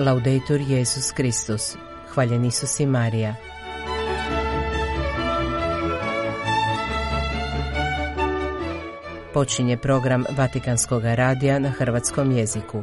Laudetur Jezus Kristus. Hvaljen Isus i Marija. Počinje program Vatikanskog radija na hrvatskom jeziku.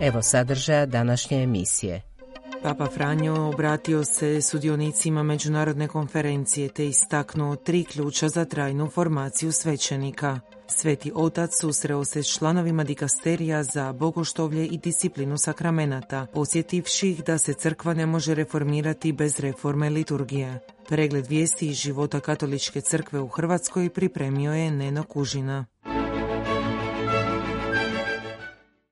Evo sadržaja današnje emisije. Papa Franjo obratio se sudionicima međunarodne konferencije te istaknuo tri ključa za trajnu formaciju svećenika. Sveti otac susreo se s članovima dikasterija za bogoštovlje i disciplinu sakramenata, posjetivši ih da se crkva ne može reformirati bez reforme liturgije. Pregled vijesti iz života katoličke crkve u Hrvatskoj pripremio je Neno Kužina.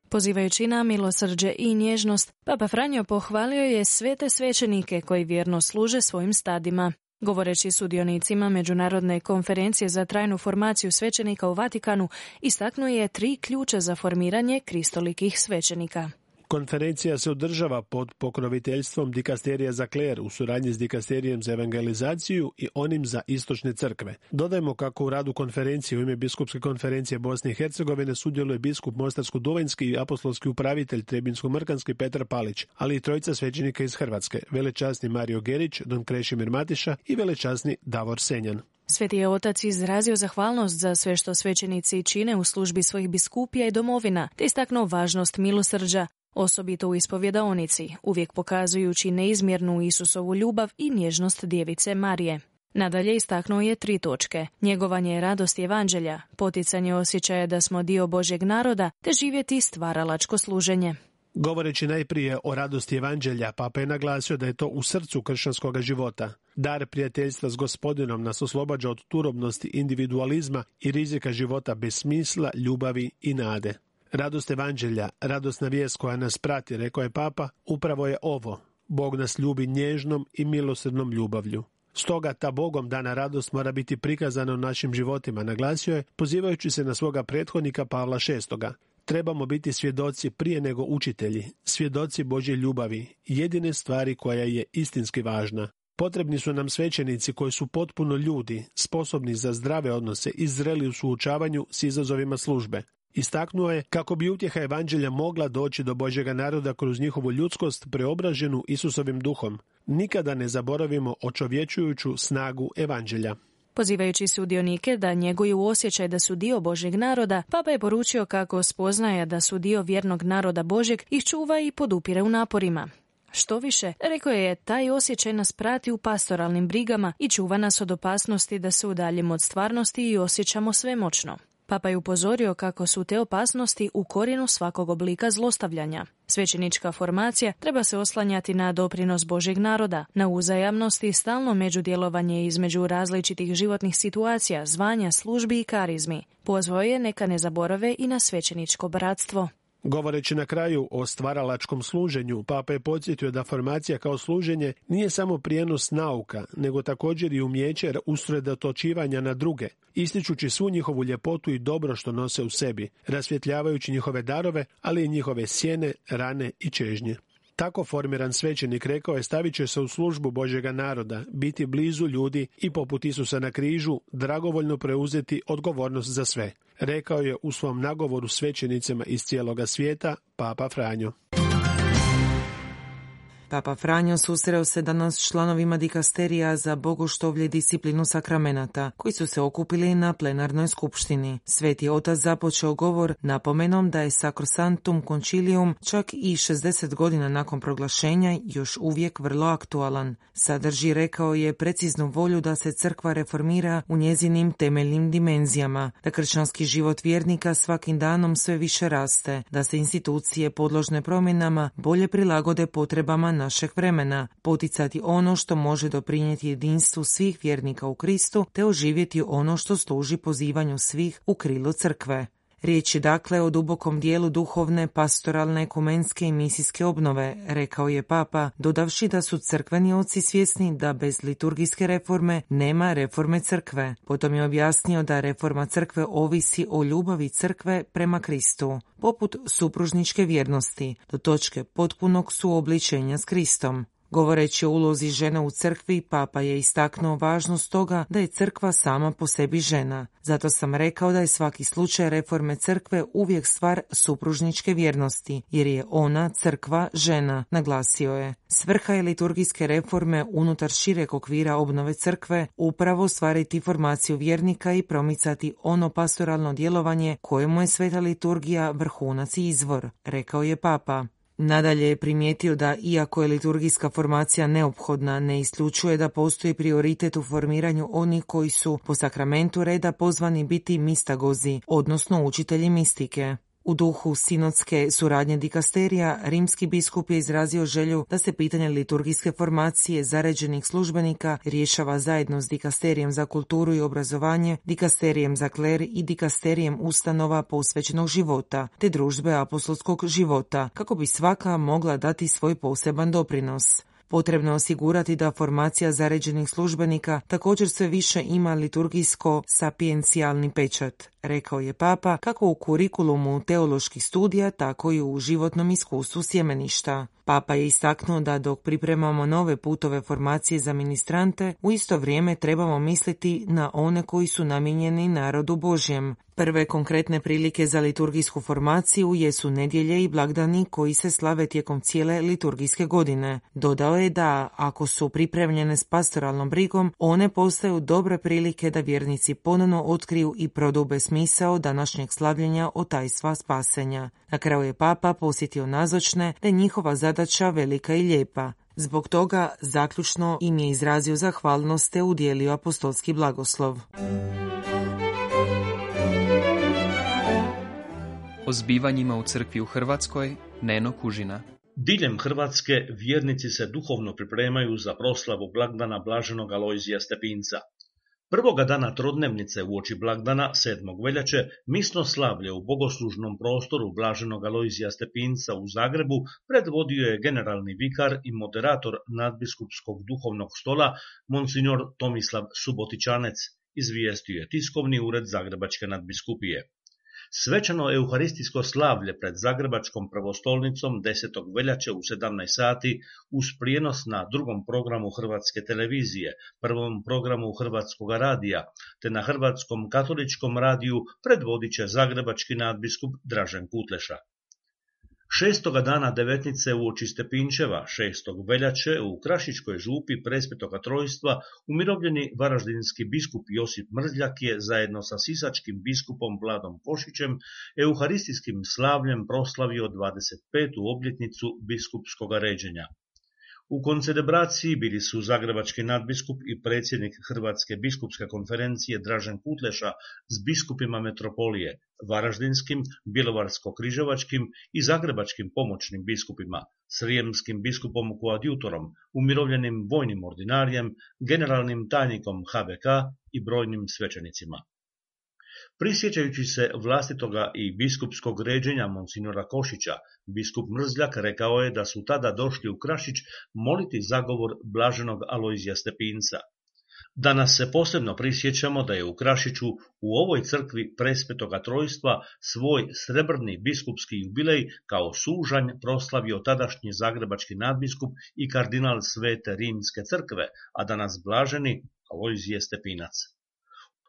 Pozivajući na milosrđe i nježnost, Papa Franjo pohvalio je svete svećenike koji vjerno služe svojim stadima. Govoreći sudionicima Međunarodne konferencije za trajnu formaciju svećenika u Vatikanu, istaknuo je tri ključa za formiranje kristolikih svećenika. Konferencija se održava pod pokroviteljstvom Dikasterija za kler u suradnji s Dikasterijem za evangelizaciju i onim za istočne crkve. Dodajmo kako u radu konferencije u ime Biskupske konferencije Bosne i Hercegovine sudjeluje biskup Mostarsko-Duvanjski i apostolski upravitelj Trebinsko-Mrkanski Petar Palić, ali i trojica svećenika iz Hrvatske, velečasni Mario Gerić, Don Krešimir Matiša i velečasni Davor Senjan. Sveti je otac izrazio zahvalnost za sve što svećenici čine u službi svojih biskupija i domovina, te istaknuo važnost milosrđa, osobito u ispovjedaonici, uvijek pokazujući neizmjernu Isusovu ljubav i nježnost djevice Marije. Nadalje istaknuo je tri točke. Njegovanje radosti evanđelja, poticanje osjećaja da smo dio Božjeg naroda, te živjeti stvaralačko služenje. Govoreći najprije o radosti evanđelja, papa je naglasio da je to u srcu kršćanskog života. Dar prijateljstva s gospodinom nas oslobađa od turobnosti individualizma i rizika života bez smisla, ljubavi i nade. Radost evanđelja, radosna vijest koja nas prati, rekao je papa, upravo je ovo. Bog nas ljubi nježnom i milosrdnom ljubavlju. Stoga ta Bogom dana radost mora biti prikazana u našim životima, naglasio je, pozivajući se na svoga prethodnika Pavla VI. Trebamo biti svjedoci prije nego učitelji, svjedoci Božje ljubavi, jedine stvari koja je istinski važna. Potrebni su nam svećenici koji su potpuno ljudi, sposobni za zdrave odnose i zreli u suočavanju s izazovima službe. Istaknuo je kako bi utjeha evanđelja mogla doći do Božjega naroda kroz njihovu ljudskost preobraženu Isusovim duhom. Nikada ne zaboravimo očovječujuću snagu evanđelja. Pozivajući sudionike da njeguju osjećaj da su dio Božjeg naroda, Papa je poručio kako spoznaje da su dio vjernog naroda Božjeg ih čuva i podupire u naporima. Što više, rekao je, taj osjećaj nas prati u pastoralnim brigama i čuva nas od opasnosti da se udaljimo od stvarnosti i osjećamo svemoćno. Papa je upozorio kako su te opasnosti u korijenu svakog oblika zlostavljanja. Svećenička formacija treba se oslanjati na doprinos Božeg naroda, na uzajamnost i stalno međudjelovanje između različitih životnih situacija, zvanja, službi i karizmi. Pozvao je neka ne zaborave i na svećeničko bratstvo. Govoreći na kraju o stvaralačkom služenju, Papa je podsjetio da formacija kao služenje nije samo prijenos nauka, nego također i umjeće usredotočivanja na druge, ističući svu njihovu ljepotu i dobro što nose u sebi, rasvjetljavajući njihove darove, ali i njihove sjene, rane i čežnje. Tako formiran svećenik rekao je stavit će se u službu Božjega naroda, biti blizu ljudi i poput Isusa na križu, dragovoljno preuzeti odgovornost za sve. Rekao je u svom nagovoru svećenicima iz cijeloga svijeta Papa Franjo. Papa Franjo susreo se danas s članovima dikasterija za bogoštovlje disciplinu sakramenata, koji su se okupili na plenarnoj skupštini. Sveti otac započeo govor napomenom da je Sacrosanctum Concilium čak i 60 godina nakon proglašenja još uvijek vrlo aktualan. Sadrži, rekao je, preciznu volju da se crkva reformira u njezinim temeljnim dimenzijama, da kršćanski život vjernika svakim danom sve više raste, da se institucije podložne promjenama bolje prilagode potrebama našeg vremena, poticati ono što može doprinijeti jedinstvu svih vjernika u Kristu, te oživjeti ono što služi pozivanju svih u krilo crkve. Riječ je dakle o dubokom dijelu duhovne, pastoralne, ekumenske i misijske obnove, rekao je papa, dodavši da su crkveni oci svjesni da bez liturgijske reforme nema reforme crkve. Potom je objasnio da reforma crkve ovisi o ljubavi crkve prema Kristu, poput supružničke vjernosti, do točke potpunog suobličenja s Kristom. Govoreći o ulozi žena u crkvi, papa je istaknuo važnost toga da je crkva sama po sebi žena. Zato sam rekao da je svaki slučaj reforme crkve uvijek stvar supružničke vjernosti, jer je ona, crkva, žena, naglasio je. Svrha je liturgijske reforme unutar šireg okvira obnove crkve upravo stvariti formaciju vjernika i promicati ono pastoralno djelovanje kojemu je sveta liturgija vrhunac i izvor, rekao je papa. Nadalje je primijetio da, iako je liturgijska formacija neophodna, ne isključuje da postoji prioritet u formiranju onih koji su po sakramentu reda pozvani biti mistagozi, odnosno učitelji mistike. U duhu sinodske suradnje dikasterija, rimski biskup je izrazio želju da se pitanje liturgijske formacije zaređenih službenika rješava zajedno s dikasterijem za kulturu i obrazovanje, dikasterijem za kler i dikasterijem ustanova posvećenog života, te družbe apostolskog života, kako bi svaka mogla dati svoj poseban doprinos. Potrebno je osigurati da formacija zaređenih službenika također sve više ima liturgijsko sapiencijalni pečat rekao je papa kako u kurikulumu teoloških studija, tako i u životnom iskustvu sjemeništa. Papa je istaknuo da dok pripremamo nove putove formacije za ministrante, u isto vrijeme trebamo misliti na one koji su namijenjeni narodu Božjem. Prve konkretne prilike za liturgijsku formaciju jesu nedjelje i blagdani koji se slave tijekom cijele liturgijske godine. Dodao je da, ako su pripremljene s pastoralnom brigom, one postaju dobre prilike da vjernici ponovno otkriju i prodube smisao današnjeg slavljenja otajstva spasenja. Na kraju je papa posjetio nazočne da je njihova zadaća velika i lijepa. Zbog toga zaključno im je izrazio zahvalnost te udjelio apostolski blagoslov. O zbivanjima u crkvi u Hrvatskoj Neno Kužina. Diljem Hrvatske vjernici se duhovno pripremaju za proslavu blagdana blaženog Alojzija Stepinca. Prvoga dana trodnevnice u oči blagdana 7. veljače misno slavlje u bogoslužnom prostoru Blaženog Alojzija Stepinca u Zagrebu predvodio je generalni vikar i moderator nadbiskupskog duhovnog stola monsignor Tomislav Subotičanec, izvijestio je tiskovni ured Zagrebačke nadbiskupije. Svečano euharistijsko slavlje pred Zagrebačkom pravostolnicom 10. veljače u 17 sati uz prijenos na drugom programu Hrvatske televizije, prvom programu Hrvatskog radija te na Hrvatskom katoličkom radiju predvodit će Zagrebački nadbiskup Dražen Kutleša. Šestoga dana devetnice u oči Stepinčeva, šestog veljače u Krašičkoj župi prespetoga trojstva, umirovljeni varaždinski biskup Josip Mrzljak je zajedno sa sisačkim biskupom Vladom Košićem euharistijskim slavljem proslavio 25. obljetnicu biskupskog ređenja. U koncelebraciji bili su zagrebački nadbiskup i predsjednik Hrvatske biskupske konferencije Dražen Kutleša s biskupima metropolije, Varaždinskim, Bjelovarsko-križevačkim i zagrebačkim pomoćnim biskupima, srijemskim biskupom koadjutorom, umirovljenim vojnim ordinarijem, generalnim tajnikom HBK i brojnim svećenicima. Prisjećajući se vlastitoga i biskupskog ređenja monsignora Košića, biskup Mrzljak rekao je da su tada došli u Krašić moliti zagovor blaženog Alojzija Stepinca. Danas se posebno prisjećamo da je u Krašiću u ovoj crkvi prespetoga trojstva svoj srebrni biskupski jubilej kao sužanj proslavio tadašnji zagrebački nadbiskup i kardinal Svete Rimske crkve, a danas blaženi Alojzije Stepinac.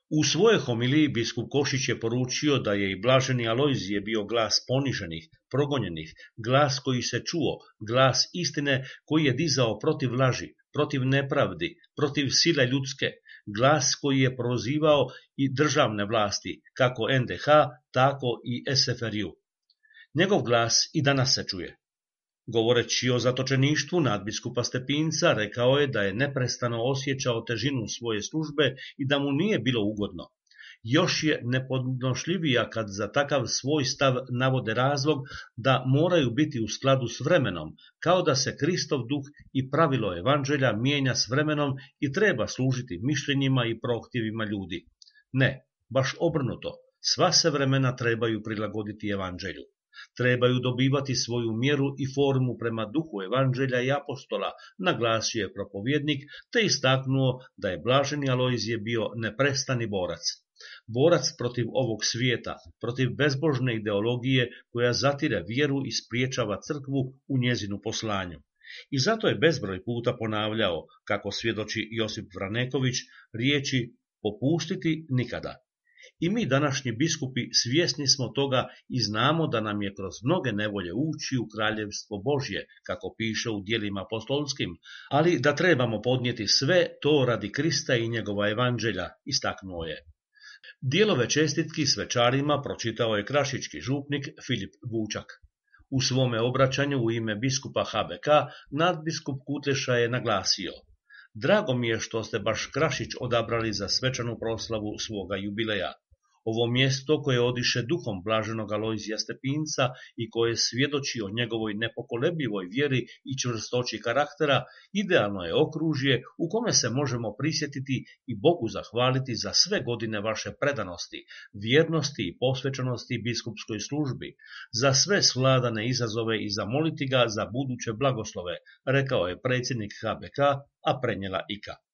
U svojoj homiliji biskup Košić je poručio da je i blaženi Alojzije bio glas poniženih, progonjenih, glas koji se čuo, glas istine koji je dizao protiv laži, protiv nepravdi, protiv sile ljudske, glas koji je prozivao i državne vlasti, kako NDH, tako i SFRU. Njegov glas i danas se čuje. Govoreći o zatočeništvu nadbiskupa Stepinca, rekao je da je neprestano osjećao težinu svoje službe i da mu nije bilo ugodno. Još je nepodnošljivija kad za takav svoj stav navode razlog da moraju biti u skladu s vremenom, kao da se Kristov duh i pravilo evanđelja mijenja s vremenom i treba služiti mišljenjima i prohtjevima ljudi. Ne, baš obrnuto, sva se vremena trebaju prilagoditi evanđelju trebaju dobivati svoju mjeru i formu prema duhu evanđelja i apostola, naglasio je propovjednik, te istaknuo da je blaženi Alojzije bio neprestani borac. Borac protiv ovog svijeta, protiv bezbožne ideologije koja zatire vjeru i spriječava crkvu u njezinu poslanju. I zato je bezbroj puta ponavljao, kako svjedoči Josip Vraneković, riječi popustiti nikada. I mi današnji biskupi svjesni smo toga i znamo da nam je kroz mnoge nevolje ući u kraljevstvo Božje, kako piše u dijelima apostolskim, ali da trebamo podnijeti sve to radi Krista i njegova evanđelja, istaknuo je. Dijelove čestitki svečarima pročitao je krašički župnik Filip Vučak. U svome obraćanju u ime biskupa HBK nadbiskup Kuteša je naglasio Drago mi je što ste baš Krašić odabrali za svečanu proslavu svoga jubileja. Ovo mjesto koje odiše duhom blaženog Alojzija Stepinca i koje svjedoči o njegovoj nepokolebljivoj vjeri i čvrstoći karaktera, idealno je okružje u kome se možemo prisjetiti i Bogu zahvaliti za sve godine vaše predanosti, vjernosti i posvećenosti biskupskoj službi, za sve svladane izazove i zamoliti ga za buduće blagoslove, rekao je predsjednik HBK, a prenijela Ika.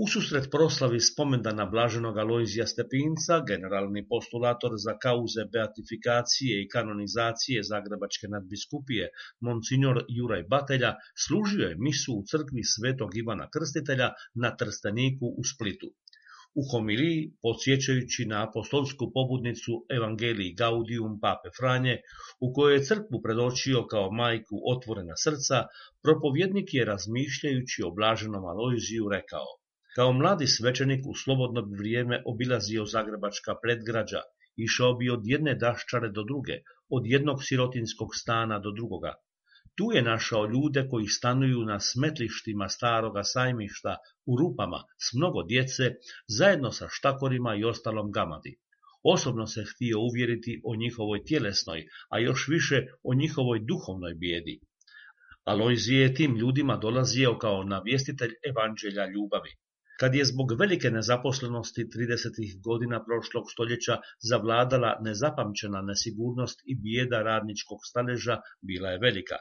Ususret proslavi spomendana blaženog Alojzija Stepinca, generalni postulator za kauze beatifikacije i kanonizacije Zagrebačke nadbiskupije, monsignor Juraj Batelja, služio je misu u crkvi svetog Ivana Krstitelja na Trsteniku u Splitu. U homiliji, podsjećajući na apostolsku pobudnicu Evangeliji Gaudium Pape Franje, u kojoj je crkvu predočio kao majku otvorena srca, propovjednik je razmišljajući o blaženom Alojziju rekao kao mladi svečanik u slobodno vrijeme obilazio zagrebačka predgrađa, išao bi od jedne daščare do druge, od jednog sirotinskog stana do drugoga. Tu je našao ljude koji stanuju na smetlištima staroga sajmišta u rupama s mnogo djece, zajedno sa štakorima i ostalom gamadi. Osobno se htio uvjeriti o njihovoj tjelesnoj, a još više o njihovoj duhovnoj bijedi. Alojzije je tim ljudima dolazio kao navjestitelj evanđelja ljubavi. Kad je zbog velike nezaposlenosti 30. godina prošlog stoljeća zavladala nezapamćena nesigurnost i bijeda radničkog staleža, bila je velika.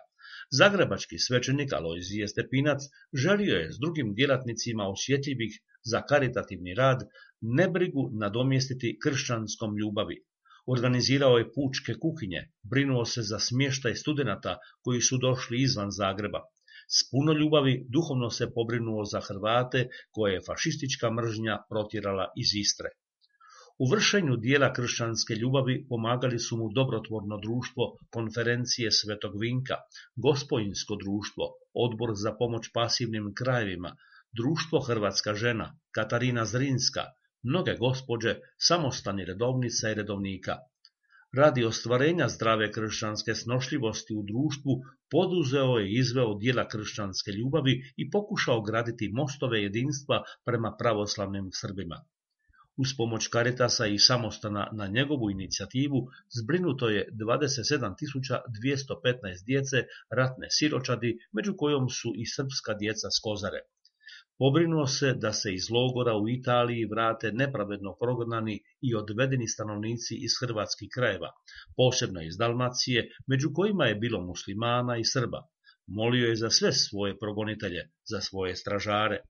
Zagrebački svećenik Alojzije Stepinac želio je s drugim djelatnicima osjetljivih za karitativni rad nebrigu nadomjestiti kršćanskom ljubavi. Organizirao je pučke kuhinje, brinuo se za smještaj studenata koji su došli izvan Zagreba. S puno ljubavi duhovno se pobrinuo za Hrvate koje je fašistička mržnja protjerala iz Istre. U vršenju dijela kršćanske ljubavi pomagali su mu dobrotvorno društvo konferencije Svetog Vinka, gospojinsko društvo, odbor za pomoć pasivnim krajevima, društvo Hrvatska žena, Katarina Zrinska, mnoge gospođe, samostani redovnica i redovnika, radi ostvarenja zdrave kršćanske snošljivosti u društvu poduzeo je izveo dijela kršćanske ljubavi i pokušao graditi mostove jedinstva prema pravoslavnim Srbima. Uz pomoć Karitasa i samostana na njegovu inicijativu zbrinuto je 27.215 djece ratne siročadi, među kojom su i srpska djeca s Kozare. Pobrinuo se da se iz logora u Italiji vrate nepravedno prognani i odvedeni stanovnici iz hrvatskih krajeva, posebno iz Dalmacije, među kojima je bilo muslimana i Srba. Molio je za sve svoje progonitelje, za svoje stražare.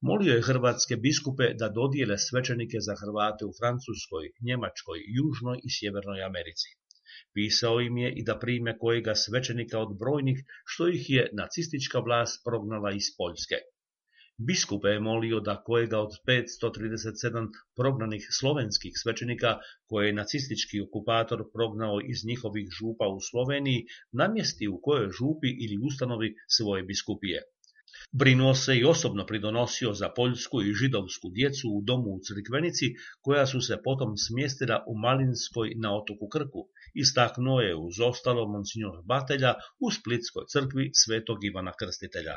Molio je hrvatske biskupe da dodijele svečenike za Hrvate u Francuskoj, Njemačkoj, Južnoj i Sjevernoj Americi. Pisao im je i da prime kojega svečenika od brojnih, što ih je nacistička vlast prognala iz Poljske. Biskupe je molio da kojega od 537 prognanih slovenskih svećenika, koje je nacistički okupator prognao iz njihovih župa u Sloveniji, namjesti u kojoj župi ili ustanovi svoje biskupije. Brinuo se i osobno pridonosio za poljsku i židovsku djecu u domu u Crikvenici, koja su se potom smjestila u Malinskoj na otoku Krku. Istaknuo je uz ostalo monsignor Batelja u Splitskoj crkvi svetog Ivana Krstitelja.